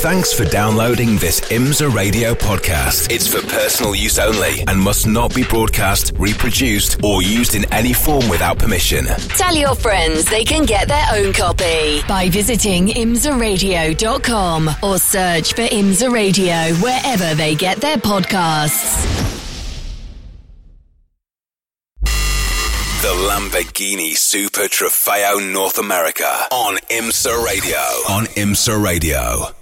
Thanks for downloading this IMSA radio podcast. It's for personal use only and must not be broadcast, reproduced, or used in any form without permission. Tell your friends they can get their own copy by visiting imsaradio.com or search for IMSA Radio wherever they get their podcasts. The Lamborghini Super Trofeo North America on IMSA Radio. On IMSA Radio.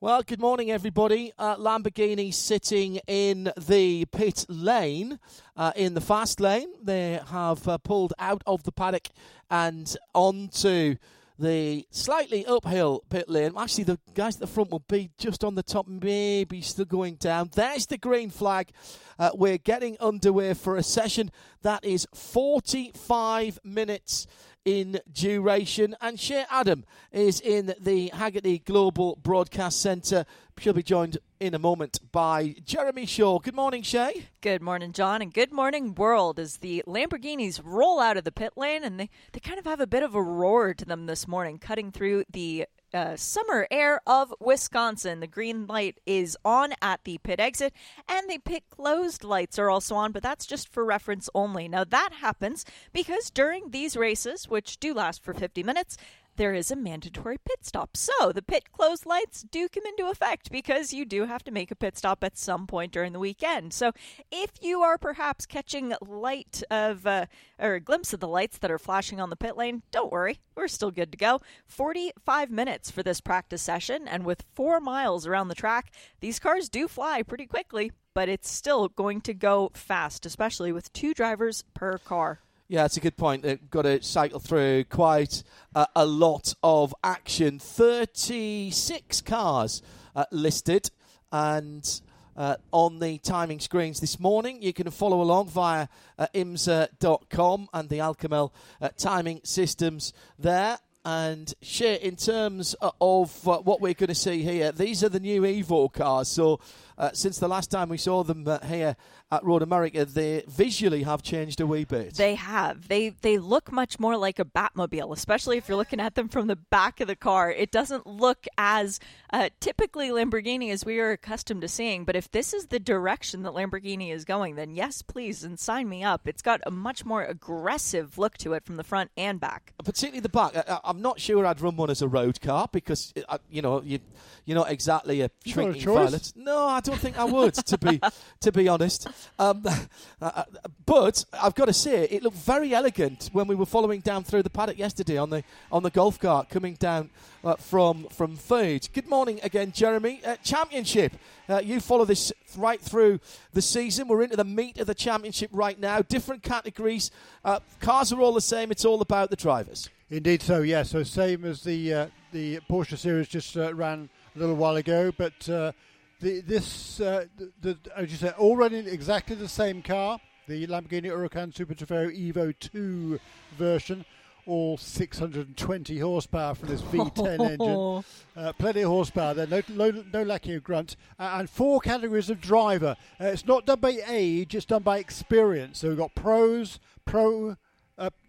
Well, good morning, everybody. Uh, Lamborghini sitting in the pit lane, uh, in the fast lane. They have uh, pulled out of the paddock and onto the slightly uphill pit lane. Actually, the guys at the front will be just on the top, maybe still going down. There's the green flag. Uh, we're getting underway for a session that is 45 minutes in duration. And Shea Adam is in the Hagerty Global Broadcast Centre. She'll be joined in a moment by Jeremy Shaw. Good morning, Shay. Good morning, John, and good morning, world. As the Lamborghinis roll out of the pit lane, and they, they kind of have a bit of a roar to them this morning, cutting through the uh, summer air of Wisconsin. The green light is on at the pit exit, and the pit closed lights are also on, but that's just for reference only. Now, that happens because during these races, which do last for 50 minutes, there is a mandatory pit stop. So the pit close lights do come into effect because you do have to make a pit stop at some point during the weekend. So if you are perhaps catching light of uh, or a glimpse of the lights that are flashing on the pit lane, don't worry, we're still good to go. 45 minutes for this practice session, and with four miles around the track, these cars do fly pretty quickly. But it's still going to go fast, especially with two drivers per car. Yeah, it's a good point. They've got to cycle through quite uh, a lot of action. 36 cars uh, listed and uh, on the timing screens this morning. You can follow along via uh, imsa.com and the Al Kamel uh, timing systems there. And share in terms uh, of uh, what we're going to see here, these are the new Evo cars. So, uh, since the last time we saw them uh, here at Road America, they visually have changed a wee bit. They have. They they look much more like a Batmobile, especially if you're looking at them from the back of the car. It doesn't look as uh, typically Lamborghini as we are accustomed to seeing. But if this is the direction that Lamborghini is going, then yes, please, and sign me up. It's got a much more aggressive look to it from the front and back. Particularly the back. I, I'm not sure I'd run one as a road car because uh, you know you you're not exactly a You've got a shrinking choice. violet. No, I don't think I would. to be to be honest, um, uh, but I've got to say it looked very elegant when we were following down through the paddock yesterday on the on the golf cart coming down uh, from from Food. Good morning again, Jeremy. Uh, championship. Uh, you follow this right through the season. We're into the meat of the championship right now. Different categories. Uh, cars are all the same. It's all about the drivers. Indeed, so yeah. So same as the uh, the Porsche series just ran a little while ago, but the, this uh, the, the as you said, all running exactly the same car, the Lamborghini Huracan Super Trofeo Evo 2 version. All 620 horsepower from this V10 engine. Uh, plenty of horsepower there, no, no, no lacking of grunt. Uh, and four categories of driver. Uh, it's not done by age, it's done by experience. So we've got pros, pro,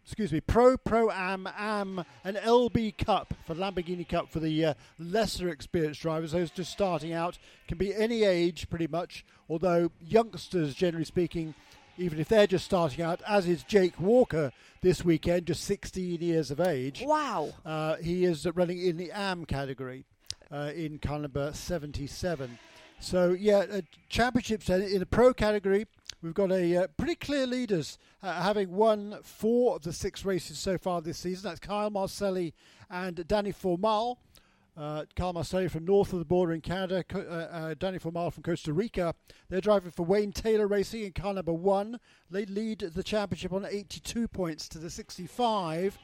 excuse me, Pro, Pro Am, Am, and LB Cup for Lamborghini Cup for the uh, lesser experienced drivers. Those just starting out can be any age pretty much, although youngsters, generally speaking, even if they're just starting out, as is Jake Walker this weekend, just 16 years of age. Wow. Uh, he is running in the AM category uh, in car number 77. So, yeah, championships in the pro category. We've got a uh, pretty clear leaders, uh, having won four of the six races so far this season. That's Kyle Marcelli and Danny Formal. Uh, Kyle Marcelli from north of the border in Canada, uh, uh, Danny Formal from Costa Rica. They're driving for Wayne Taylor Racing in car number one. They lead the championship on 82 points to the 65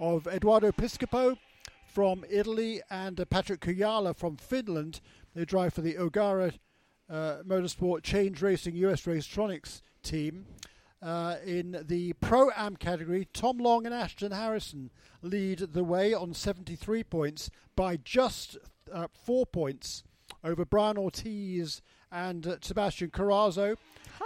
of Eduardo Piscopo from Italy and uh, Patrick Kujala from Finland. They drive for the O'Gara Motorsport Change Racing US Racetronics team. Uh, in the Pro Am category, Tom Long and Ashton Harrison lead the way on 73 points by just uh, four points over Brian Ortiz and uh, Sebastian Carazo,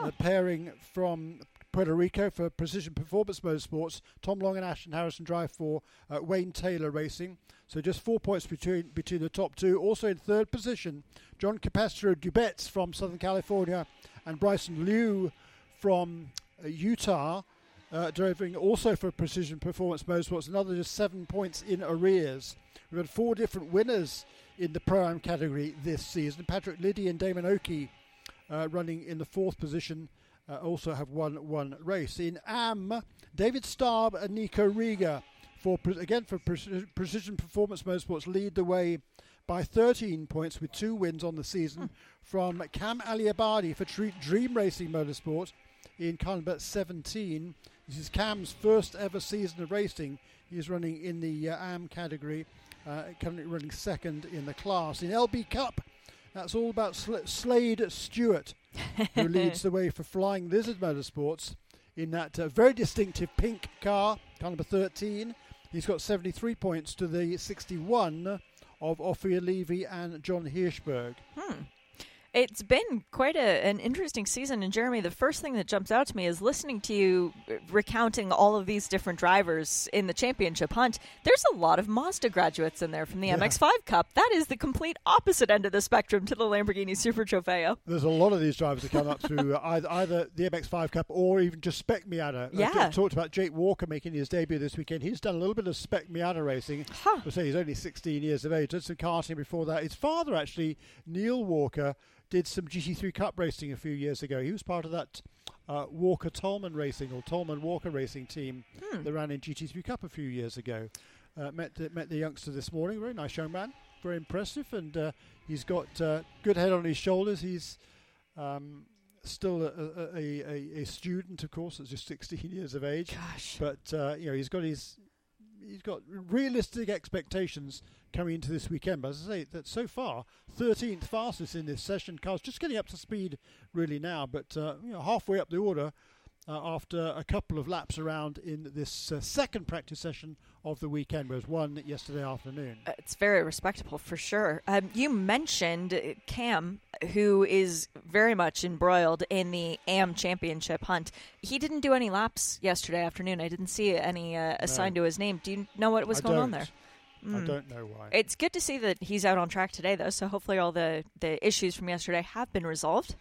the pairing from Puerto Rico for Precision Performance Motorsports. Tom Long and Ashton Harrison drive for uh, Wayne Taylor Racing. So just four points between between the top two. Also in third position, John Capastro Dubets from Southern California and Bryson Liu from uh, Utah. Uh, driving also for Precision Performance Motorsports, another just seven points in arrears. We've had four different winners in the Pro Am category this season. Patrick Liddy and Damon Oakey uh, running in the fourth position uh, also have won one race. In Am, David Staab and Nico Riga for again for Precision Performance Motorsports lead the way by 13 points with two wins on the season hmm. from Cam Aliabadi for Dream Racing Motorsport in Carnbet 17. This is Cam's first ever season of racing. He's running in the uh, AM category, uh, currently running second in the class. In LB Cup, that's all about Sl- Slade Stewart, who leads the way for Flying Lizard Motorsports in that uh, very distinctive pink car, car number 13. He's got 73 points to the 61 of Ophir Levy and John Hirschberg. Hmm. It's been quite a, an interesting season. And Jeremy, the first thing that jumps out to me is listening to you recounting all of these different drivers in the championship hunt. There's a lot of Mazda graduates in there from the yeah. MX5 Cup. That is the complete opposite end of the spectrum to the Lamborghini Super Trofeo. There's a lot of these drivers that come up through either, either the MX5 Cup or even just Spec Miata. Yeah. I talked about Jake Walker making his debut this weekend. He's done a little bit of Spec Miata racing. Huh. I say he's only 16 years of age. Did some karting before that. His father, actually, Neil Walker, did some GT3 Cup racing a few years ago. He was part of that uh, Walker Tolman Racing or Tolman Walker Racing team hmm. that ran in GT3 Cup a few years ago. Uh, met the, met the youngster this morning. Very nice young man. Very impressive, and uh, he's got uh, good head on his shoulders. He's um, still a, a, a, a, student, of course, at just 16 years of age. Gosh. But uh, you know, he's got his he's got realistic expectations coming into this weekend. But as I say, that so far, 13th fastest in this session. Cars just getting up to speed really now, but uh, you know, halfway up the order uh, after a couple of laps around in this uh, second practice session of the weekend. was one yesterday afternoon. Uh, it's very respectable for sure. Um, you mentioned Cam, who is very much embroiled in the AM Championship hunt. He didn't do any laps yesterday afternoon. I didn't see any uh, assigned no. to his name. Do you know what was I going don't. on there? Mm. I don't know why. It's good to see that he's out on track today, though. So hopefully, all the the issues from yesterday have been resolved.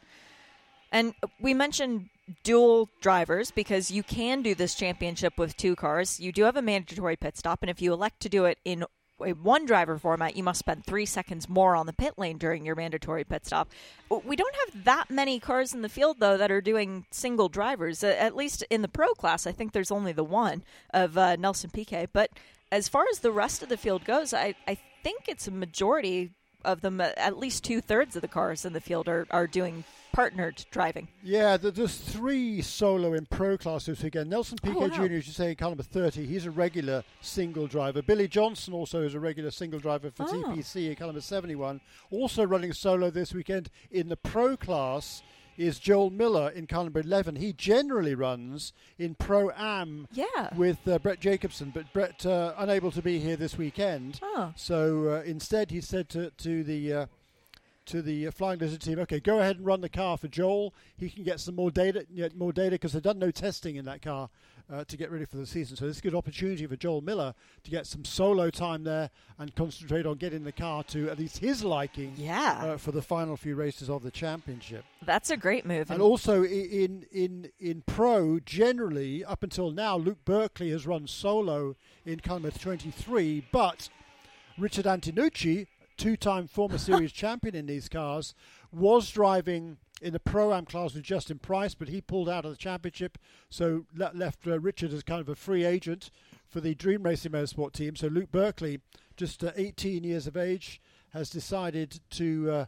And we mentioned dual drivers because you can do this championship with two cars. You do have a mandatory pit stop, and if you elect to do it in a one driver format, you must spend three seconds more on the pit lane during your mandatory pit stop. We don't have that many cars in the field, though, that are doing single drivers. At least in the pro class, I think there's only the one of uh, Nelson Piquet. But as far as the rest of the field goes, I, I think it's a majority of them, uh, at least two thirds of the cars in the field are, are doing partnered driving. Yeah, there's three solo in pro classes again. Nelson Piquet oh, wow. Jr., as you say, car number 30, he's a regular single driver. Billy Johnson also is a regular single driver for oh. TPC in car number 71. Also running solo this weekend in the pro class is Joel Miller in car number 11. He generally runs in Pro Am yeah. with uh, Brett Jacobson, but Brett uh, unable to be here this weekend. Oh. So uh, instead, he said to, to the uh, to the uh, Flying Lizard team, okay, go ahead and run the car for Joel. He can get some more data, more data because they've done no testing in that car uh, to get ready for the season. So this is a good opportunity for Joel Miller to get some solo time there and concentrate on getting the car to at least his liking. Yeah. Uh, for the final few races of the championship. That's a great move. And also in in in pro, generally up until now, Luke Berkeley has run solo in Calmer 23, but Richard Antinucci, two-time former series champion in these cars, was driving in the pro am class with Justin Price, but he pulled out of the championship, so left uh, Richard as kind of a free agent for the Dream Racing Motorsport team. So Luke Berkeley, just uh, 18 years of age, has decided to uh,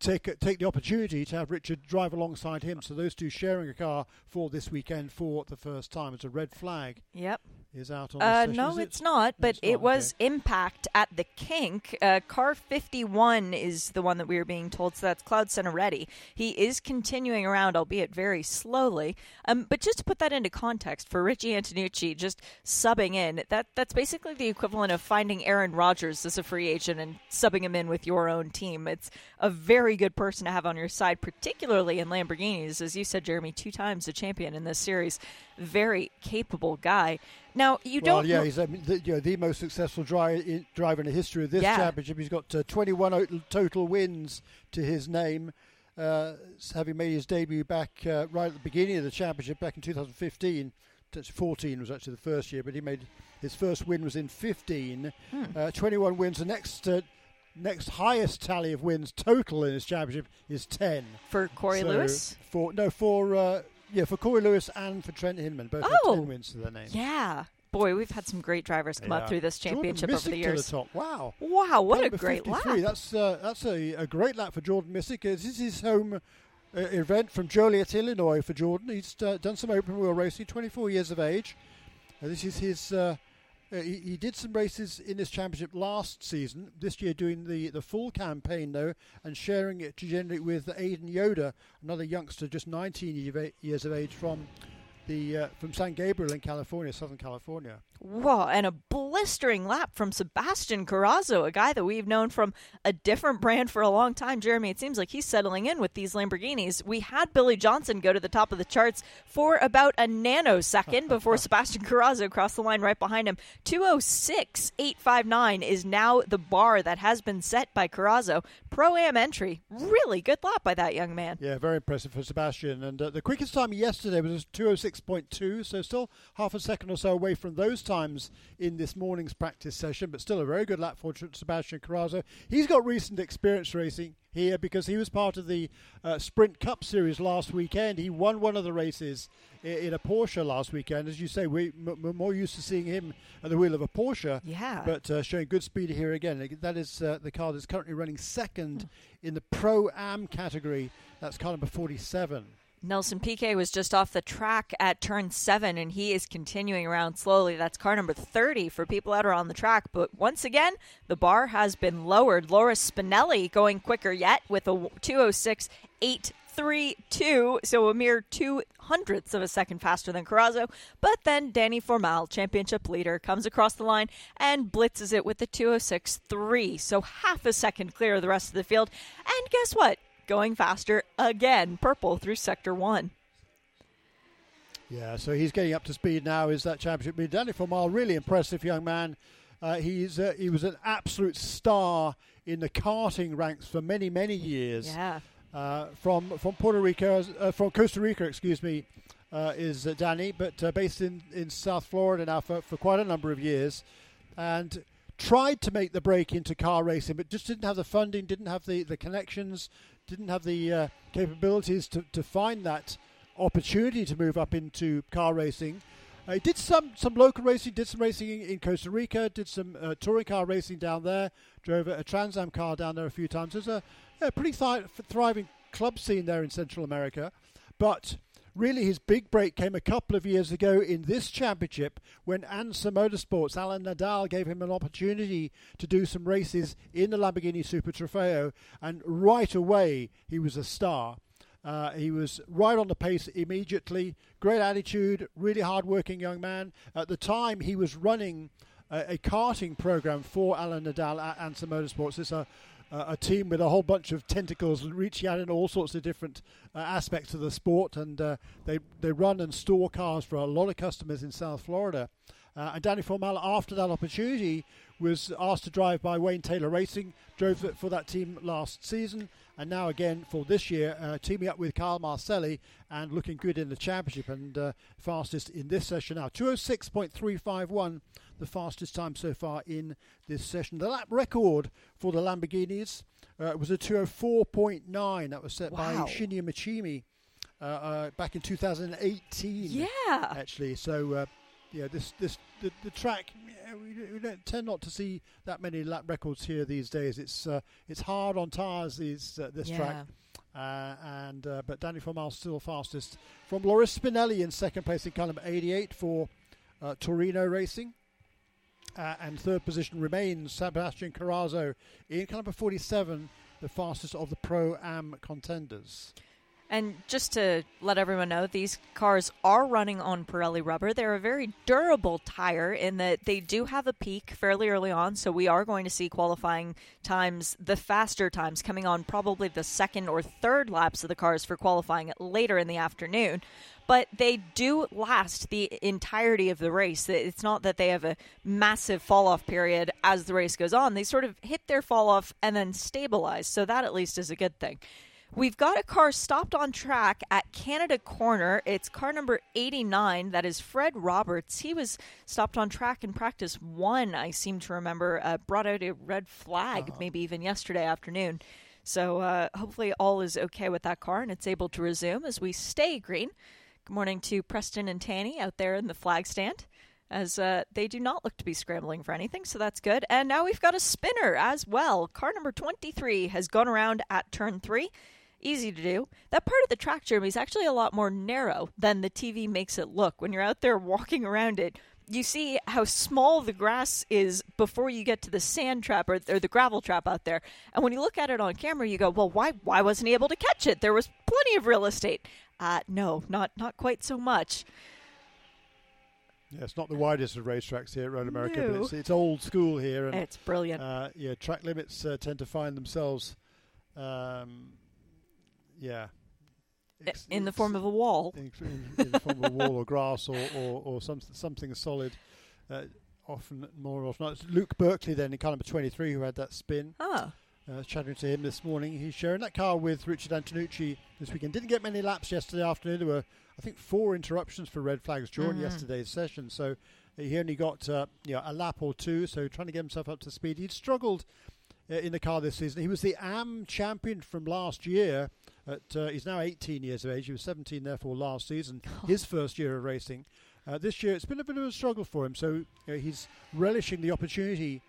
take take the opportunity to have Richard drive alongside him. So those two sharing a car for this weekend for the first time. It's a red flag. Yep. Is out on Uh, the session. no, is it? it's not, but It's it not, was okay. Impact at the Kink. Uh, car 51 is the one that we were being told, so that's Cloud Center ready. He is continuing around, albeit very slowly. Um, but just to put that into context, for Richie Antinucci just subbing in, that that's basically the equivalent of finding Aaron Rodgers as a free agent and subbing him in with your own team. It's a very good person to have on your side, particularly in Lamborghinis. As you said, Jeremy, two times a champion in this series. Very capable guy. Now, you well, don't yeah, he's um, the, you know, the most successful driver in, driver in the history of this Yeah. championship. He's got uh, 21 o- total wins to his name, uh, having made his debut back uh, right at the beginning of the championship back in 2015. That's 14 was actually the first year, but he made his first win was in 15. Hmm. Uh, 21 wins. The next uh, next highest tally of wins total in this championship is 10. for Corey So Lewis. For no, for uh, yeah, for Corey Lewis and for Trent Hindman, both Oh. have 10 wins to their name. Yeah. Boy, we've had some great drivers come up through this championship over the years. To the top. Wow. Wow, what a great 53. lap. That's uh, that's a, a great lap for Jordan Missick. Uh, This is his home uh, event from Joliet, Illinois for Jordan. He's uh, done some open wheel racing, 24 years of age. Uh, this is his. Uh, he, he did some races in this championship last season. This year, doing the, the full campaign though, and sharing it generally with Aidan Yoder, another youngster, just 19 ye- years of age from the uh, from San Gabriel in California, Southern California. Whoa, and a blistering lap from Sebastian Carazo, a guy that we've known from a different brand for a long time. Jeremy, it seems like he's settling in with these Lamborghinis. We had Billy Johnson go to the top of the charts for about a nanosecond before Sebastian Carazo crossed the line right behind him. 206.859 is now the bar that has been set by Carazo. Pro Am entry. Really good lap by that young man. Yeah, very impressive for Sebastian. And uh, the quickest time yesterday was 206.2, so still half a second or so away from those times in this morning's practice session, but still a very good lap for Sebastian Carazo. He's got recent experience racing here because he was part of the uh, Sprint Cup Series last weekend. He won one of the races i- in a Porsche last weekend. As you say, we, m- we're more used to seeing him at the wheel of a Porsche. Yeah. But uh, showing good speed here again. That is uh, the car that's currently running second in the Pro Am category. That's car number 47. Nelson Piquet was just off the track at turn seven, and he is continuing around slowly. That's car number 30 for people that are on the track. But once again, the bar has been lowered. Loris Spinelli going quicker yet with a 206.832, so a mere two hundredths of a second faster than Carazo. But then Danny Formal, championship leader, comes across the line and blitzes it with the 206.3, so half a second clear of the rest of the field. And guess what? Going faster again, purple through sector one. Yeah, so he's getting up to speed now. Is that championship? Danny Formal, really impressive young man. Uh, he's uh, he was an absolute star in the karting ranks for many many years. Yeah. Uh, from from Puerto Rico, uh, from Costa Rica, excuse me, uh, is uh, Danny, but uh, based in, in South Florida now for, for quite a number of years, and tried to make the break into car racing, but just didn't have the funding, didn't have the, the connections, didn't have the uh, capabilities to, to find that opportunity to move up into car racing. Uh, he did some, some local racing, did some racing in, in Costa Rica, did some uh, touring car racing down there, drove a, a Trans Am car down there a few times. There's a yeah, pretty thriving club scene there in Central America. But really, his big break came a couple of years ago in this championship when Ansa Motorsports, Alan Nadal, gave him an opportunity to do some races in the Lamborghini Super Trofeo, and right away he was a star. Uh, he was right on the pace immediately. Great attitude, really hard-working young man. At the time, he was running a, a karting program for Alan Nadal at Ansa Motorsports. It's a uh, a team with a whole bunch of tentacles reaching out in all sorts of different uh, aspects of the sport, and uh, they they run and store cars for a lot of customers in South Florida. Uh, and Danny Formal, after that opportunity, was asked to drive by Wayne Taylor Racing, drove for that team last season, and now again for this year, uh, teaming up with Carl Marcelli and looking good in the championship and uh, fastest in this session now. 206.351, the fastest time so far in this session. The lap record for the Lamborghinis uh, was a 204.9. That was set by Wow. Shinya Michimi uh, uh, back in 2018 Yeah. actually. So, uh, yeah, this this the, the track. yeah, We, don't- we don't tend not to see that many lap records here these days. It's uh, it's hard on tires. These uh, this track. Uh, and uh, but Danny Formal still fastest from Loris Spinelli in second place in number 88 for uh, Torino Racing. Uh, and third position remains Sebastian Carazo in car 47, the fastest of the Pro Am contenders. And just to let everyone know, these cars are running on Pirelli rubber. They're a very durable tire in that they do have a peak fairly early on, so we are going to see qualifying times, the faster times, coming on probably the second or third laps of the cars for qualifying later in the afternoon. But they do last the entirety of the race. It's not that they have a massive fall off period as the race goes on. They sort of hit their fall off and then stabilize. So that at least is a good thing. We've got a car stopped on track at Canada Corner. It's car number 89. That is Fred Roberts. He was stopped on track in practice one, I seem to remember, uh, brought out a red flag, uh-huh. maybe even yesterday afternoon. So uh, hopefully all is okay with that car and it's able to resume as we stay green. Good morning to Preston and Tanny out there in the flag stand as uh, they do not look to be scrambling for anything, so that's good. And now we've got a spinner as well. Car number 23 has gone around at turn three easy to do. That part of the track, Jeremy, is actually a lot more narrow than the TV makes it look. When you're out there walking around it, you see how small the grass is before you get to the sand trap or, or, the gravel trap out there. And when you look at it on camera, you go, "Well, why why wasn't he able to catch it? There was plenty of real estate." Uh, no, not not quite so much. Yeah, it's not the widest of racetracks here at Road America, no. but it's, it's old school here. And, it's brilliant. Uh, yeah, track limits uh, tend to find themselves um, yeah. In the form of a wall. In, in, in the form of a wall or grass or, or, or some, something solid. Uh, often, more often. It's Luke Berkeley then in car number 23 who had that spin. Ah. Uh, chatting to him this morning. He's sharing that car with Richard Antinucci this weekend. Didn't get many laps yesterday afternoon. There were, I think, four interruptions for red flags during mm-hmm. yesterday's session. So he only got uh, you know, a lap or two. So trying to get himself up to speed. He'd struggled in the car this season. He was the AM champion from last year. At, uh, he's now 18 years of age. He was 17, therefore, last season, oh. his first year of racing. Uh, this year, it's been a bit of a struggle for him. So he's relishing the opportunity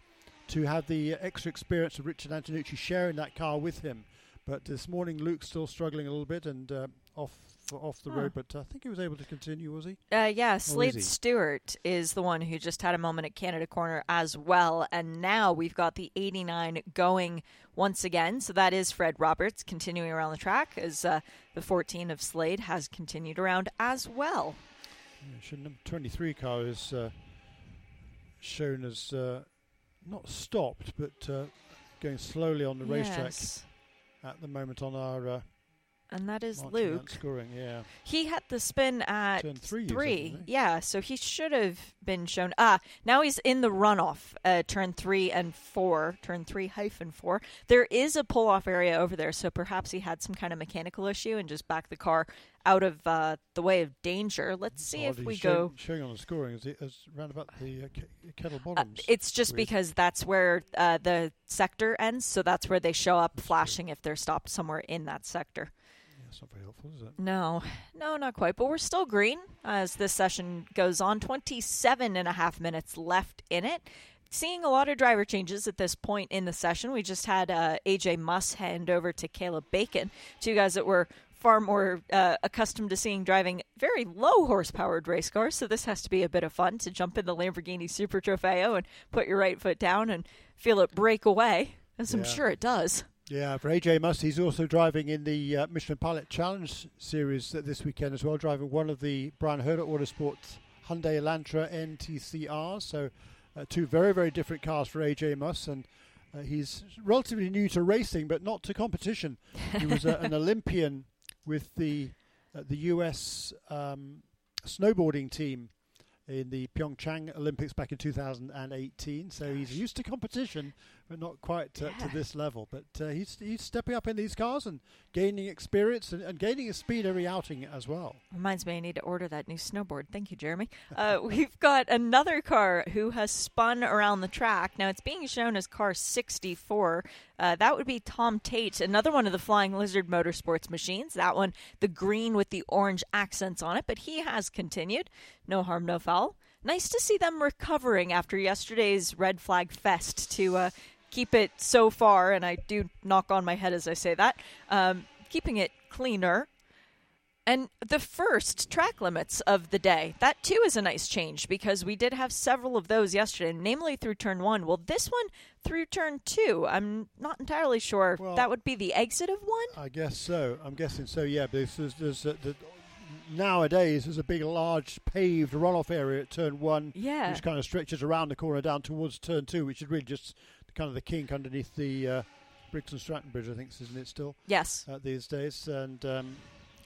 to have the extra experience of Richard Antinucci sharing that car with him. But this morning, Luke's still struggling a little bit and uh, off off the huh. road, but I think he was able to continue, was he? Uh, yeah, Slade Stewart is the one who just had a moment at Canada Corner as well, and now we've got the 89 going once again. So that is Fred Roberts continuing around the track as uh, the 14 of Slade has continued around as well. Yeah, number 23 car is uh, shown as uh, not stopped, but uh, going slowly on the yes. racetrack at the moment on our uh, and that is Luke. Scoring, yeah. He had the spin at Turn three. three. Yeah, so he should have been shown. Ah, now he's in the runoff. Uh, turn three and four. Turn three hyphen four. There is a pull off area over there, so perhaps he had some kind of mechanical issue and just backed the car out of uh, the way of danger. Let's see if we showing, go. Showing on the scoring is it is round about the uh, kettle uh, it's just because that's where uh, the sector ends, so that's where they show up flashing if they're stopped somewhere in that sector. That's not very helpful, is it? No, no, not quite. But we're still green as this session goes on. 27 and a half minutes left in it. Seeing a lot of driver changes at this point in the session. We just had uh, AJ Muss hand over to Caleb Bacon, two guys that were far more uh, accustomed to seeing driving very low horsepowered race cars. So this has to be a bit of fun to jump in the Lamborghini Super Trofeo and put your right foot down and feel it break away, as yeah. I'm sure it does. Yeah, for AJ Muss, he's also driving in the uh, Michelin Pilot Challenge series this weekend as well, driving one of the Bryan Herta Autosports Hyundai Elantra NTCRs. So, uh, two very, very different cars for AJ Muss. And uh, he's relatively new to racing, but not to competition. he was uh, an Olympian with the, uh, the US um, snowboarding team in the Pyeongchang Olympics back in 2018. So he's used to competition, but not quite uh, yeah. to this level. But uh, he's he's stepping up in these cars and gaining experience and, and, gaining a speed every outing as well. Reminds me, I need to order that new snowboard. Thank you, Jeremy. Uh, we've got another car who has spun around the track. Now it's being shown as car 64. Uh, that would be Tom Tate, another one of the Flying Lizard Motorsports machines. That one, the green with the orange accents on it, but he has continued. No harm, no foul. Nice to see them recovering after yesterday's red flag fest to uh, keep it so far, and I do knock on my head as I say that, um, keeping it cleaner. And the first track limits of the day, that too is a nice change because we did have several of those yesterday, namely through turn one. Well, this one through turn two, I'm not entirely sure. Well- that would be the exit of one? I guess so. I'm guessing so. Yeah, because there's, there's uh, the, nowadays there's a big, large paved runoff area at turn one, Yeah. which kind of stretches around the corner down towards turn two, which is really just kind of the kink underneath the uh, Briggs and Stratton Bridge, I think, isn't it still Yes. uh, these days? And um,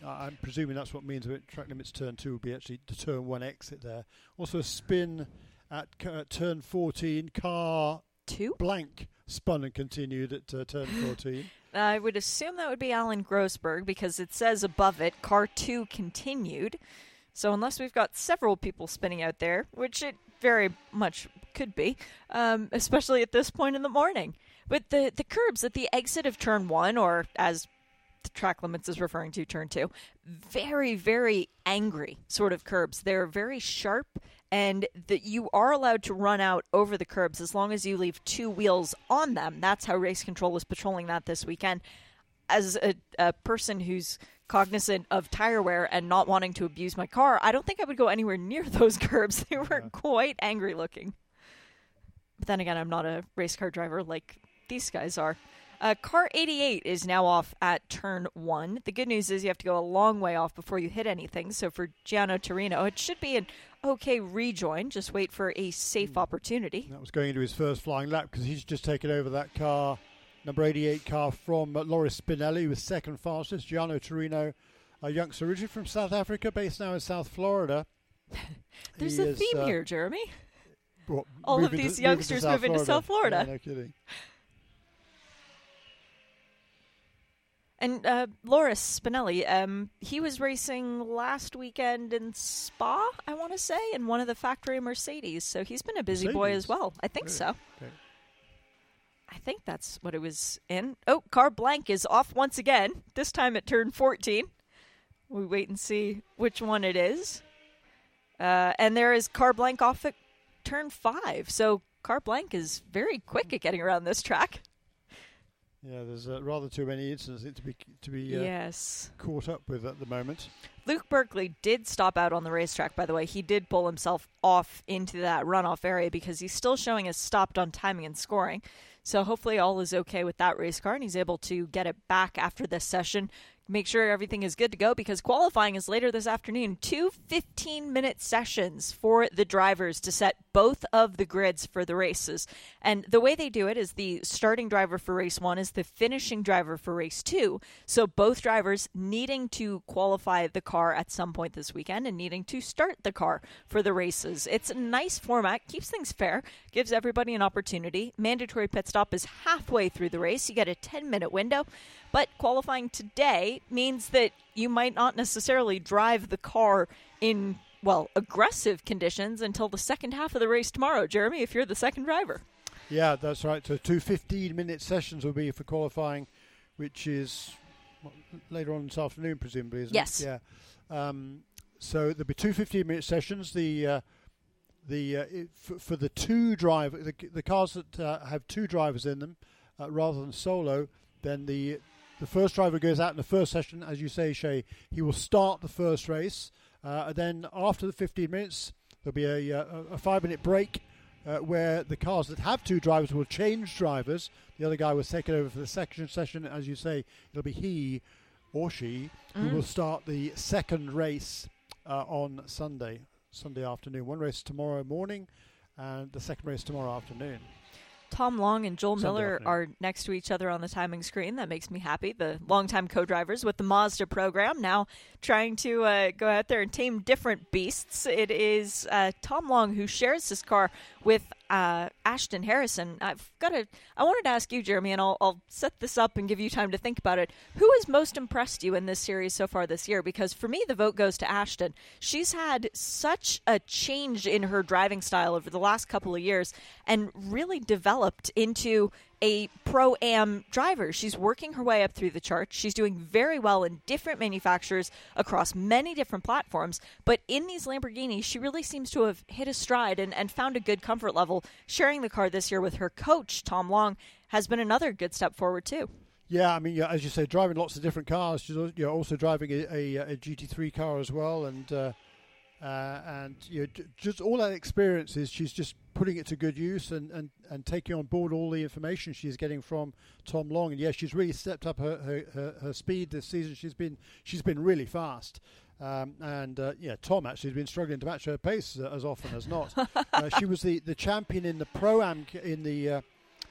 I'm presuming that's what means that track limits turn two will be actually the turn one exit there. Also a spin at uh, turn 14, car Two? blank spun and continued at uh, turn 14. I would assume that would be Alan Grossberg because it says above it, car two continued. So unless we've got several people spinning out there, which it very much could be, um, especially at this point in the morning. But the, the curbs at the exit of turn one, or as track limits is referring to turn two, very, very angry sort of curbs. They're very sharp and that you are allowed to run out over the curbs as long as you leave two wheels on them. That's how race control is patrolling that this weekend. As a, a person who's cognizant of tire wear and not wanting to abuse my car, I don't think I would go anywhere near those curbs. They were quite angry looking. But then again, I'm not a race car driver like these guys are. Uh, car 88 is now off at turn one. The good news is you have to go a long way off before you hit anything. So for Giano Torino, it should be an okay rejoin. Just wait for a safe opportunity. That was going into his first flying lap because he's just taken over that car, number 88 car from uh, Loris Spinelli, who was second fastest. Giano Torino, a youngster originally from South Africa, based now in South Florida. There's He a is, theme uh, here, Jeremy. what, All of these to youngsters moving to South Florida. Yeah, no kidding. And uh, Loris Spinelli, um, he was racing last weekend in Spa, I want to say, in one of the factory Mercedes. So he's been a busy boy as well. I think Really? so. Okay. I think that's what it was in. Oh, car blank is off once again. This time it turned 14. We wait and see which one it is. Uh, and there is car blank off at turn five. So car blank is very quick at getting around this track. Yeah, there's uh, rather too many incidents to be to be uh, yes. caught up with at the moment. Luke Berkeley did stop out on the racetrack, by the way. He did pull himself off into that runoff area because he's still showing as stopped on timing and scoring. So hopefully all is okay with that race car and he's able to get it back after this session. Make sure everything is good to go because qualifying is later this afternoon. Two 15 minute sessions for the drivers to set both of the grids for the races. And the way they do it is the starting driver for race one is the finishing driver for race two. So both drivers needing to qualify the car at some point this weekend and needing to start the car for the races. It's a nice format, keeps things fair, gives everybody an opportunity. Mandatory pit stop is halfway through the race. You get a 10 minute window. But qualifying today means that you might not necessarily drive the car in, well, aggressive conditions until the second half of the race tomorrow, Jeremy, if you're the second driver. Yeah, that's right. So two 15-minute sessions will be for qualifying, which is later on this afternoon, presumably. Isn't Yes. It? Yeah. Um, so there'll be two 15-minute sessions. The uh, the uh, for, for the two driver the, the cars that uh, have two drivers in them uh, rather than solo, then the the first driver goes out in the first session, as you say, Shay. He will start the first race. Uh, and then after the 15 minutes, there'll be a, uh, a, a five-minute break uh, where the cars that have two drivers will change drivers. The other guy will take it over for the second session. As you say, it'll be he or she who will start the second race uh, on Sunday, Sunday afternoon. One race tomorrow morning, and the second race tomorrow afternoon. Tom Long and Joel Miller are next to each other on the timing screen. That makes me happy. The longtime co-drivers with the Mazda program now trying to uh, go out there and tame different beasts. It is uh, Tom Long who shares this car with uh, Ashton Harrison. I've got to. I wanted to ask you, Jeremy, and I'll, I'll set this up and give you time to think about it. Who has most impressed you in this series so far this year? Because for me, the vote goes to Ashton. She's had such a change in her driving style over the last couple of years, and really developed into a pro am driver. She's working her way up through the charts. She's doing very well in different manufacturers across many different platforms. But in these Lamborghinis, she really seems to have hit a stride and, and found a good comfort level. Sharing the car this year with her coach, Tom Long, has been another good step forward, too. Yeah, I mean, yeah, as you say, driving lots of different cars. She's al- you know, also driving a, a, a GT3 car as well, and uh, uh, and you know, j- just all that experience is she's just putting it to good use and, and, and taking on board all the information she's getting from Tom Long. And yes, she's really stepped up her, her, her, her speed this season. She's been she's been really fast. Um, and uh, yeah, Tom actually has been struggling to match her pace uh, as often as not. uh, she was the, the champion in the pro am c- in the uh,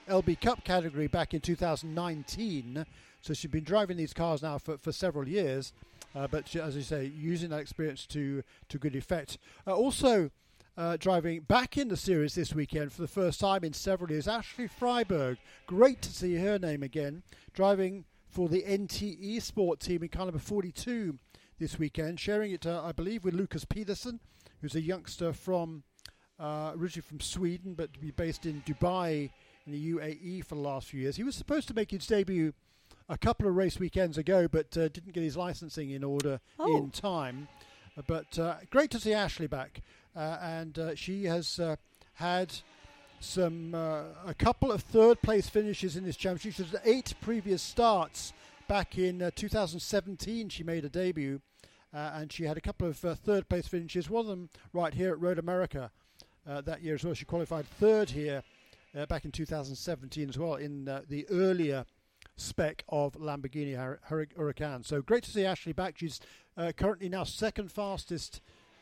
LB Cup category back in 2019. So she's been driving these cars now for, for several years. Uh, but as you say, using that experience to to good effect. Uh, also, uh, driving back in the series this weekend for the first time in several years, Ashley Freiberg. Great to see her name again. Driving for the NTE Sport team in car number 42 this weekend, sharing it, uh, I believe, with Lucas Peterson, who's a youngster from uh, originally from Sweden, but to be based in Dubai in the UAE for the last few years. He was supposed to make his debut a couple of race weekends ago, but uh, didn't get his licensing in order Oh. in time. But uh, great to see Ashley back, uh, and uh, she has uh, had some uh, a couple of third place finishes in this championship. She had eight previous starts back in uh, 2017. She made a debut, uh, and she had a couple of uh, third place finishes. One of them right here at Road America uh, that year as well. She qualified third here uh, back in 2017 as well in uh, the earlier spec of Lamborghini Hur- Hur- Huracan. So great to see Ashley back. She's uh, currently now second fastest,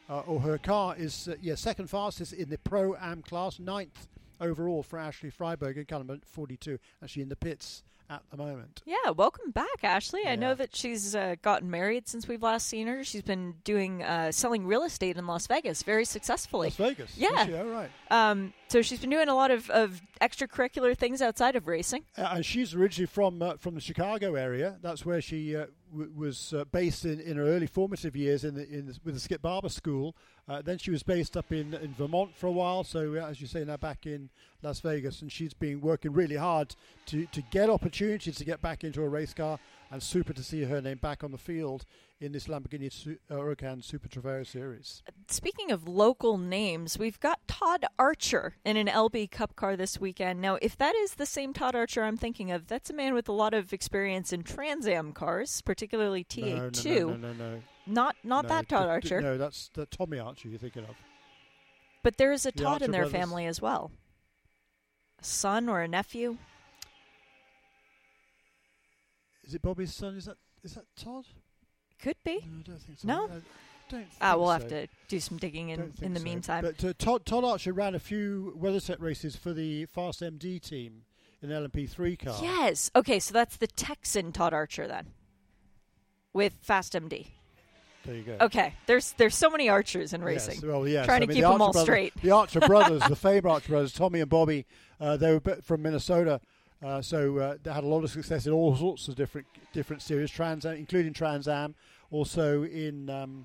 uh, or her car is uh, yeah second fastest in the Pro Am class, ninth overall for Ashley Freiberg in car number 42. Actually in the pits at the moment. Yeah, welcome back, Ashley. I know that she's uh, gotten married since we've last seen her. She's been doing uh, selling real estate in Las Vegas very successfully. Las Vegas. Yeah. She? Oh, right. Um, so she's been doing a lot of, of extracurricular things outside of racing. Uh, and she's originally from uh, from the Chicago area. That's where she uh, was uh, based in, in her early formative years in the, in the, with the Skip Barber School. Uh, then she was based up in, in Vermont for a while. So uh, as you say, now back in Las Vegas, and she's been working really hard to to get opportunities to get back into a race car. And super to see her name back on the field in this Lamborghini Su- uh, Huracan Super Trofeo Series. Speaking of local names, we've got Todd Archer in an LB Cup car this weekend. Now, if that is the same Todd Archer I'm thinking of, that's a man with a lot of experience in Trans Am cars, particularly No, TA2. no, no, no, no, no. Not not No, that Todd d- d- Archer, No, that's the Tommy Archer you're thinking of. but there is a The Todd Archer in their brothers. family as well. A son or a nephew? Is it Bobby's son? Is that is that Todd? Could be. No, I don't think so. No? I don't Ah, we'll have to do some digging in, in the so. meantime. But uh, Todd, Todd Archer ran a few WeatherTech races for the Fast MD team in LMP3 car. Yes. Okay, so that's the Texan Todd Archer then, with Fast MD. There you go. Okay, there's there's so many archers in racing. Yes, well, yes. Trying I to mean, keep the 'em Archer all brothers- straight. The Archer brothers, the famed Archer brothers, Tommy and Bobby, uh, they were from Minnesota, uh, so uh, they had a lot of success in all sorts of different different series, Trans, Am, including Trans Am, also in, um,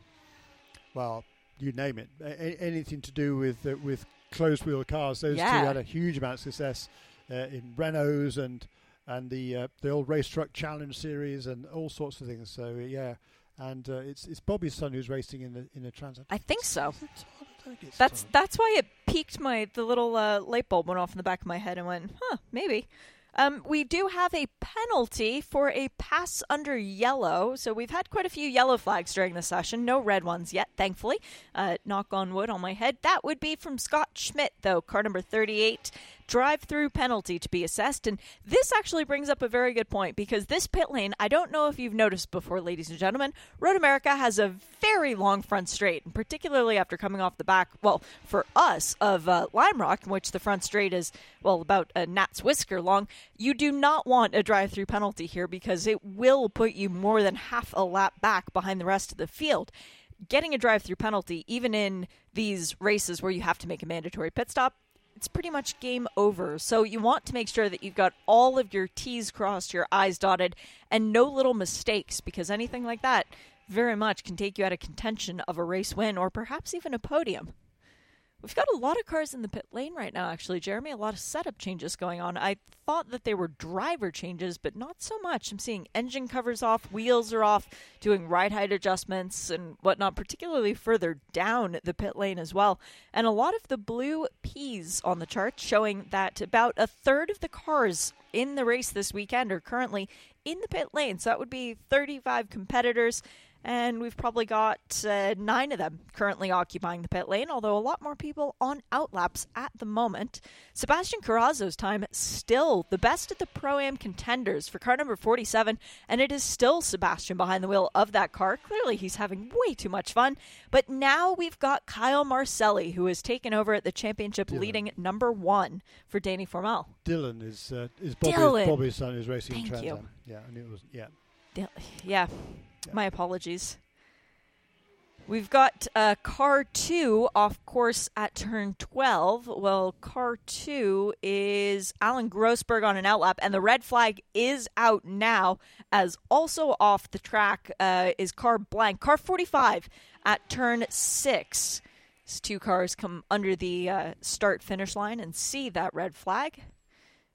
well, you name it, a- anything to do with uh, with closed wheel cars. Those Yeah. two had a huge amount of success uh, in Renaults and and the uh, the old race truck challenge series and all sorts of things. So yeah. And uh, it's it's Bobby's son who's racing in the in the Trans Am. I think so. Is it Todd? I think it's That's that's why it piqued my the little uh, light bulb went off in the back of my head and went, huh, maybe. Um, we do have a penalty for a pass under yellow. So we've had quite a few yellow flags during the session. No red ones yet, thankfully. Uh, knock on wood on my head. That would be from Scott Schmidt, though, car number 38. Drive through penalty to be assessed. And this actually brings up a very good point because this pit lane, I don't know if you've noticed before, ladies and gentlemen, Road America has a very long front straight, and particularly after coming off the back, well, for us, of uh, Lime Rock, in which the front straight is, well, about a gnat's whisker long, you do not want a drive through penalty here because it will put you more than half a lap back behind the rest of the field. Getting a drive through penalty, even in these races where you have to make a mandatory pit stop, it's pretty much game over. So you want to make sure that you've got all of your T's crossed, your I's dotted, and no little mistakes because anything like that very much can take you out of contention of a race win or perhaps even a podium. We've got a lot of cars in the pit lane right now, actually, Jeremy. A lot of setup changes going on. I thought that they were driver changes, but not so much. I'm seeing engine covers off, wheels are off, doing ride height adjustments and whatnot, particularly further down the pit lane as well. And a lot of the blue P's on the chart showing that about a third of the cars in the race this weekend are currently in the pit lane. So that would be 35 competitors and we've probably got uh, nine of them currently occupying the pit lane, although a lot more people on outlaps at the moment. Sebastian Carazo's time still the best at the Pro Am contenders for car number 47, and it is still Sebastian behind the wheel of that car. Clearly, he's having way too much fun. But now we've got Kyle Marcelli, who has taken over at the championship, Dylan. leading number one for Danny Formal. Dylan is uh, is Bobby, Dylan. Bobby's son who's racing Thank in Trans. Am. Yeah, I knew it was. Yeah. Yeah, yeah. My apologies. We've got uh, car two off course at turn 12. Well, car two is Alan Grossberg on an outlap, and the red flag is out now, as also off the track uh, is car blank. Car 45 at turn six. These two cars come under the uh, start finish line and see that red flag.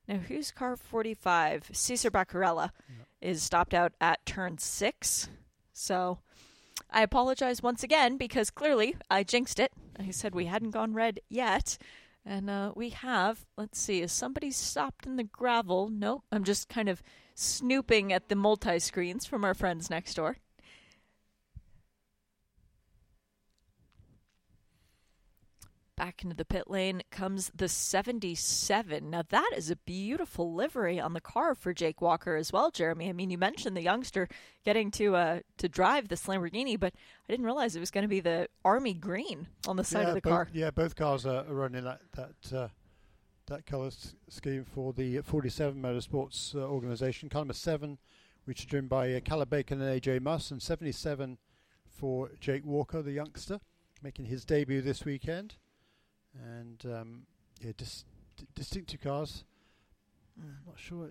Now, who's car 45? Cesar Baccarella is stopped out at turn six. So I apologize once again because clearly I jinxed it. I said we hadn't gone red yet. And uh, we have. Let's see. Is somebody stopped in the gravel? No, I'm just kind of snooping at the multi screens from our friends next door. Back into the pit lane comes the 77. Now, that is a beautiful livery on the car for Jake Walker as well, Jeremy. I mean, you mentioned the youngster getting to uh, to drive this Lamborghini, but I didn't realize it was going to be the army green on the side yeah, of the both, car. Yeah, both cars are, running that that uh, that colour s- scheme for the 47 Motorsports uh, organisation. Car number seven, which is driven by uh, Callum Bacon and AJ Muss, and 77 for Jake Walker, the youngster, making his debut this weekend. And um, yeah, dis- d- distinctive cars. Uh, not sure. uh,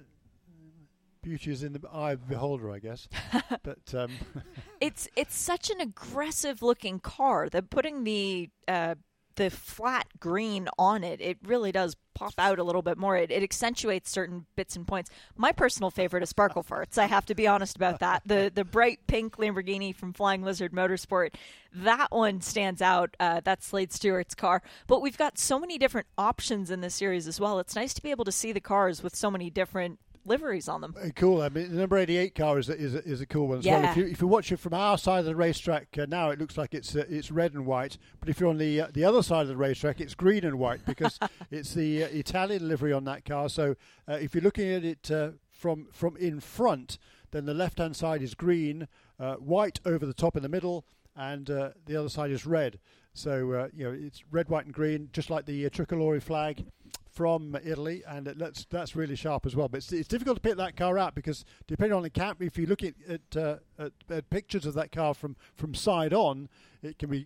Beauty is in the eye of the beholder, I guess. but um, It's it's such an aggressive looking car that putting the uh, the flat green on it, it really does pop out a little bit more. It, it accentuates certain bits and points. My personal favorite is Sparkle Farts. I have to be honest about that. The the bright pink Lamborghini from Flying Lizard Motorsport, that one stands out. Uh, that's Slade Stewart's car. But we've got so many different options in this series as well. It's nice to be able to see the cars with so many different liveries on them. Uh, Cool. I mean, the number 88 car is a, is a, is a cool one as well. If you, if you watch it from our side of the racetrack uh, now, it looks like it's uh, it's red and white. But if you're on the uh, the other side of the racetrack, it's green and white because it's the uh, Italian livery on that car. So uh, if you're looking at it uh, from from in front, then the left hand side is green, uh, white over the top in the middle, and uh, the other side is red. So uh, you know it's red, white, and green, just like the uh, tricolore flag from Italy, and it, that's that's really sharp as well. But it's, it's difficult to pick that car out because depending on the camp, if you look at at, uh, at at pictures of that car from from side on, it can be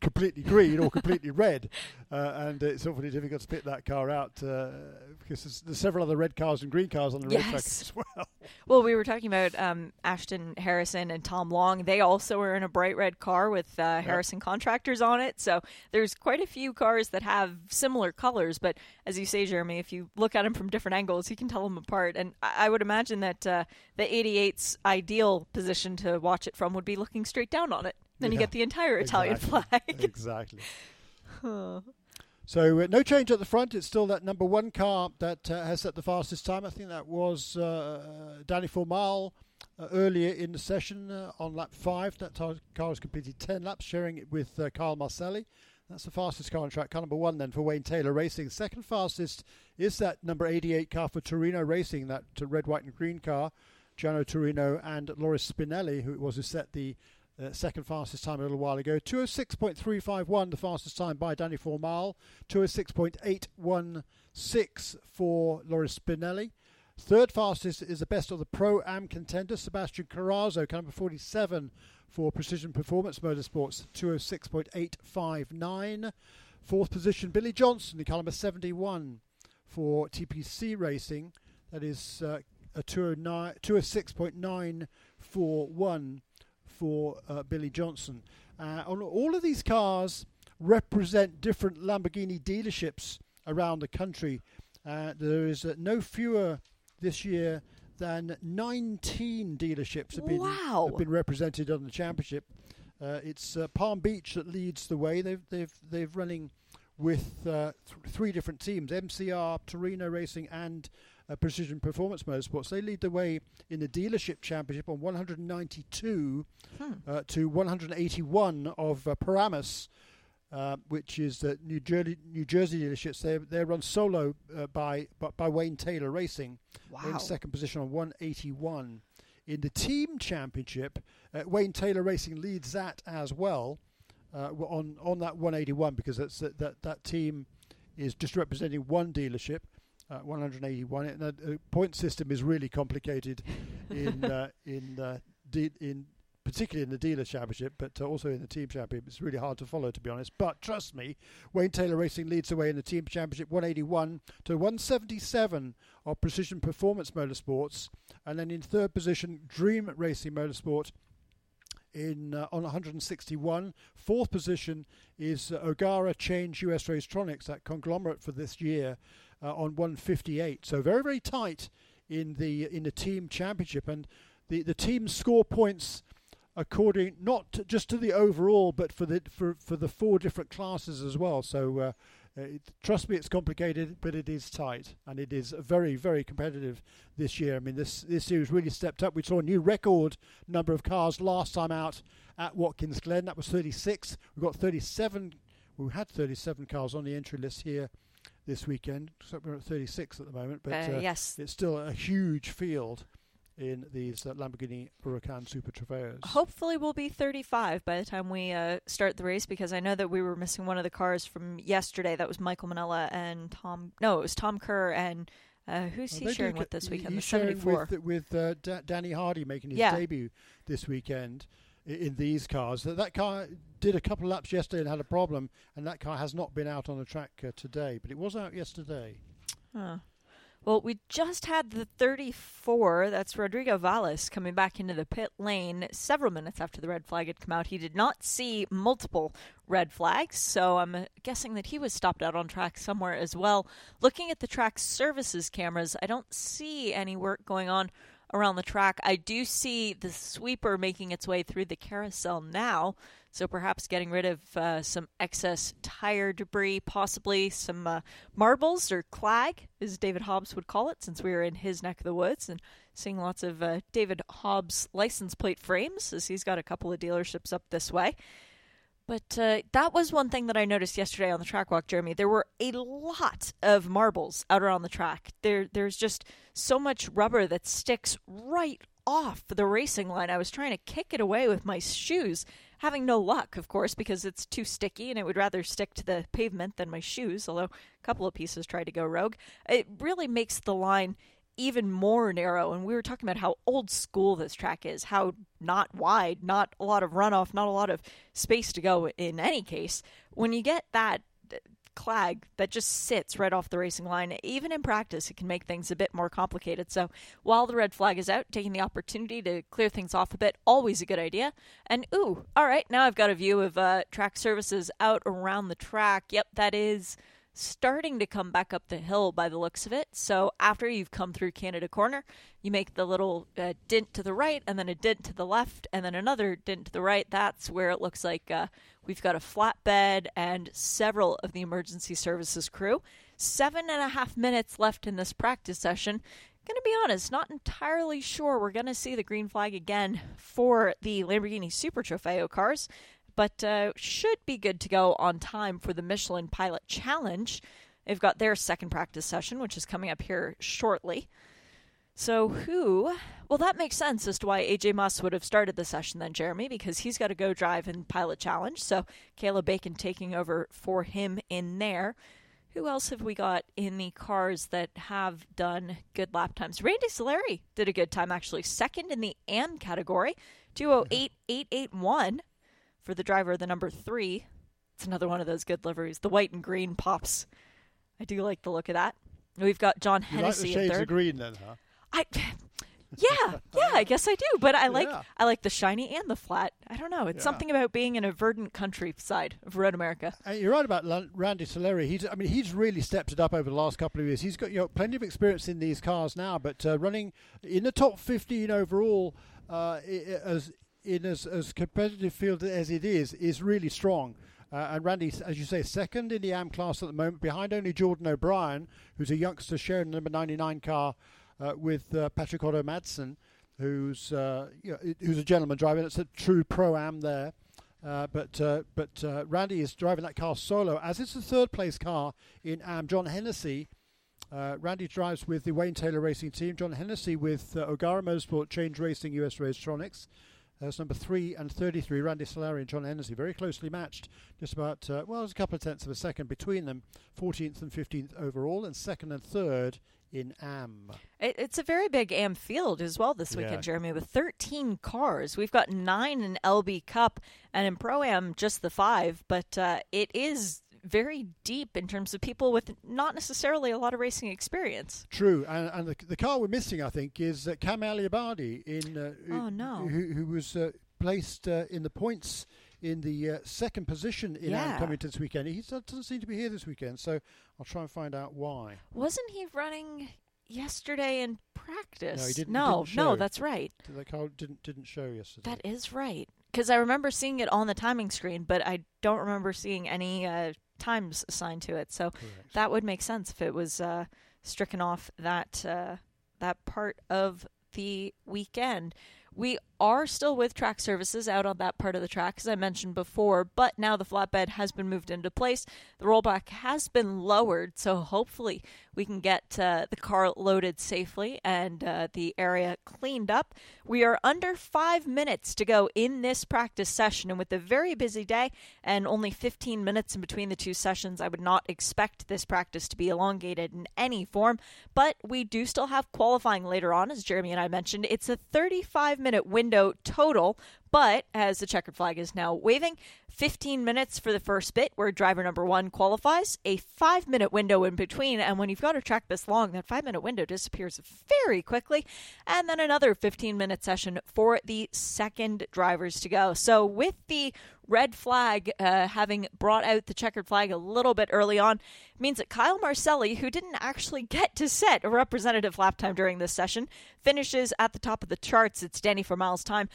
completely green or completely red, uh, and it's awfully difficult to pick that car out uh, because there's, there's several other red cars and green cars on the racetrack Yes. as well. Well, we were talking about um, Ashton Harrison and Tom Long. They also are in a bright red car with uh, Harrison contractors on it. So there's quite a few cars that have similar colors. But as you say, Jeremy, if you look at them from different angles, you can tell them apart. And I, I would imagine that uh, the 88's ideal position to watch it from would be looking straight down on it. Then you Yeah, get the entire Italian Exactly. flag. exactly. So uh, no change at the front. It's still that number one car that uh, has set the fastest time. I think that was uh, Danny Formal uh, earlier in the session uh, on lap five. That tar- car has completed ten laps, sharing it with uh, Kyle Marcelli. That's the fastest car on track. Car number one then for Wayne Taylor Racing. Second fastest is that number 88 car for Torino Racing, that uh, red, white, and green car. Giano Torino and Loris Spinelli, who it was who set the uh, second fastest time a little while ago. 206.351, the fastest time by Danny Formal. 206.816 for Loris Spinelli. Third fastest is the best of the Pro Am contenders, Sebastian Carazo, car number 47 for Precision Performance Motorsports, 206.859. Fourth position, Billy Johnson, car number 71 for TPC Racing. That is uh, a 209 206.941 for uh, Billy Johnson. Uh, on all of these cars represent different Lamborghini dealerships around the country. Uh, there is uh, no fewer this year than 19 dealerships have been, Wow. have been represented on the championship. Uh, it's uh, Palm Beach that leads the way. They've they've they've running with uh, th- three different teams: MCR, Torino Racing, and uh, Precision Performance Motorsports. They lead the way in the dealership championship on 192 uh, to 181 of uh, Paramus. Uh, which is the New Jersey New Jersey dealerships. They they're run solo uh, by, by by Wayne Taylor Racing. They're Wow. in second position on 181. In the team championship, uh, Wayne Taylor Racing leads that as well uh, on on that 181 because that's that that, that team is just representing one dealership. Uh, 181. And the uh, point system is really complicated in uh, in uh, de- in particularly in the dealer championship, but uh, also in the team championship. It's really hard to follow, to be honest. But trust me, Wayne Taylor Racing leads the way in the team championship, 181 to 177 of Precision Performance Motorsports, and then in third position, Dream Racing Motorsport. In uh, on 161, fourth position is uh, O'Gara Change US Racetronics, that conglomerate for this year, uh, on 158. So very very tight in the in the team championship, and the the teams score points according not to, just to the overall, but for the for, for the four different classes as well. So uh, uh, it, trust me, it's complicated, but it is tight, and it is very very competitive this year. I mean, this this series really stepped up. We saw a new record number of cars last time out at Watkins Glen. That was 36. We've got 37. We had 37 cars on the entry list here this weekend. So we're at 36 at the moment, but Uh, uh, yes. it's still a huge field in these uh, Lamborghini Huracan Super Trofeos. Hopefully, we'll be 35 by the time we uh, start the race because I know that we were missing one of the cars from yesterday. That was Michael Manella and Tom. No, it was Tom Kerr and uh, who's Well, he sharing with this weekend? He's The sharing 74. with with uh, Da- Danny Hardy making his Yeah. debut this weekend in these cars. That that car did a couple of laps yesterday and had a problem, and that car has not been out on the track uh, today, but it was out yesterday. Huh. Well, we just had the 34. That's Rodrigo Valles coming back into the pit lane several minutes after the red flag had come out. He did not see multiple red flags, so I'm guessing that he was stopped out on track somewhere as well. Looking at the track services cameras, I don't see any work going on around the track. I do see the sweeper making its way through the carousel now, so perhaps getting rid of uh, some excess tire debris, possibly some uh, marbles or clag, as David Hobbs would call it, since we were in his neck of the woods, and seeing lots of uh, David Hobbs license plate frames, as he's got a couple of dealerships up this way. But uh, that was one thing that I noticed yesterday on the track walk, Jeremy. There were a lot of marbles out around the track. There, there's just so much rubber that sticks right off the racing line. I was trying to kick it away with my shoes, having no luck, of course, because it's too sticky and it would rather stick to the pavement than my shoes. Although a couple of pieces tried to go rogue, it really makes the line even more narrow. And we were talking about how old school this track is, how not wide, not a lot of runoff, not a lot of space to go in any case. When you get that uh, clag that just sits right off the racing line, even in practice, it can make things a bit more complicated. So while the red flag is out, taking the opportunity to clear things off a bit, always a good idea. And ooh, all right, now I've got a view of uh, track services out around the track. Yep, that is starting to come back up the hill by the looks of it. So after you've come through Canada Corner, you make the little uh, dent to the right, and then a dent to the left, and then another dent to the right. That's where it looks like uh, we've got a flatbed and several of the emergency services crew. Seven and a half minutes left in this practice session. Gonna be honest, not entirely sure we're gonna see the green flag again for the Lamborghini Super Trofeo cars but uh, should be good to go on time for the Michelin Pilot Challenge. They've got their second practice session, which is coming up here shortly. So, who? Well, that makes sense as to why AJ Muss would have started the session then, Jeremy, because he's got to go drive in Pilot Challenge. So, Caleb Bacon taking over for him in there. Who else have we got in the cars that have done good lap times? Randy Solari did a good time, actually. Second in the AM category, 208.881 for the driver the number three. It's another one of those good liveries. The white and green pops. I do like the look of that. We've got John You like the Hennessy shades third. of green, then, huh? I, yeah, yeah, I guess I do. But I like Yeah. I like the shiny and the flat. I don't know. It's Yeah. something about being in a verdant countryside of Road America. And you're right about Randy Soleri. He's, I mean, he's really stepped it up over the last couple of years. He's got you know, plenty of experience in these cars now, but uh, running in the top 15 overall, uh, as in as, as competitive field as it is, is really strong. Uh, and Randy, as you say, second in the AM class at the moment, behind only Jordan O'Brien, who's a youngster sharing the number 99 car uh, with uh, Patrick Otto Madsen, who's uh, you know, who's a gentleman driving. It's a true pro am there. Uh, but uh, but Randy is driving that car solo, as it's the third place car in AM. John Hennessy, Randy drives with the Wayne Taylor Racing Team. John Hennessy with O'Gara Motorsport, Change Racing, US Racetronics. That's number three and 33, Randy Solari and John Hennessy. Very closely matched, just about, uh, well, there's a couple of tenths of a second between them. 14th and 15th overall, and second and third in AM. It, it's a very big AM field as well this Yeah. weekend, Jeremy, with 13 cars. We've got nine in LB Cup, and in Pro Am, just the five, but uh, it is very deep in terms of people with not necessarily a lot of racing experience. True, and, and the, the car we're missing, I think, is uh, Cam Aliabadi in uh, who- Oh, no. who, who was uh, placed uh, in the points in the uh, second position in Yeah. To this weekend. He doesn't seem to be here this weekend, so I'll try and find out why. Wasn't he running yesterday in practice? No, he didn't- No, didn't no, that's right. The car didn't didn't show yesterday. That is right. Because I remember seeing it on the timing screen, but I don't remember seeing any uh, times assigned to it. So Correct. that would make sense if it was uh, stricken off that uh, that part of the weekend. We are still with track services out on that part of the track, as I mentioned before, but now the flatbed has been moved into place. The rollback has been lowered, so hopefully we can get uh, the car loaded safely and uh, the area cleaned up. We are under five minutes to go in this practice session, and with a very busy day and only 15 minutes in between the two sessions, I would not expect this practice to be elongated in any form. But we do still have qualifying later on, as Jeremy and I mentioned. It's a 35 minute window total. But as the checkered flag is now waving, 15 minutes for the first bit where driver number one qualifies, a five minute window in between. And when you've got a track this long, that five minute window disappears very quickly. And then another 15 minute session for the second drivers to go. So with the red flag uh, having brought out the checkered flag a little bit early on means that Kyle Marcelli, who didn't actually get to set a representative lap time during this session, finishes at the top of the charts. It's Danny Formal's time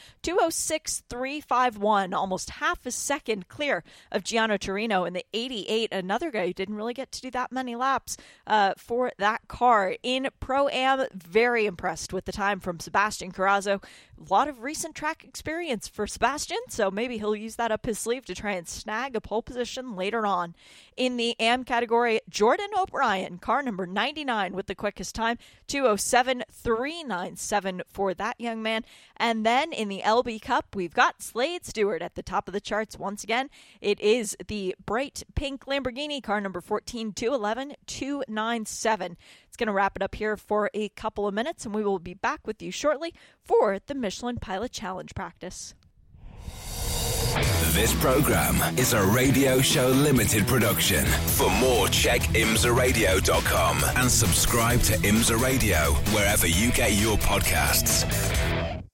206.351, almost half a second clear of Gianno Torino in the 88. Another guy who didn't really get to do that many laps uh, for that car in Pro Am. Very impressed with the time from Sebastian Carazo. A lot of recent track experience for Sebastian, so maybe he'll use that up his sleeve to try and snag a pole position later on. In the AM category, Jordan O'Brien, car number 99 with the quickest time, 207.397 for that young man. And then in the LB Cup, we've got Slade Stewart at the top of the charts once again. It is the bright pink Lamborghini, car number 14, 211.297. It's going to wrap it up here for a couple of minutes, and we will be back with you shortly for the Michelin Pilot Challenge practice. This program is a radio show limited production. For more, check imsaradio.com and subscribe to Imsa Radio wherever you get your podcasts.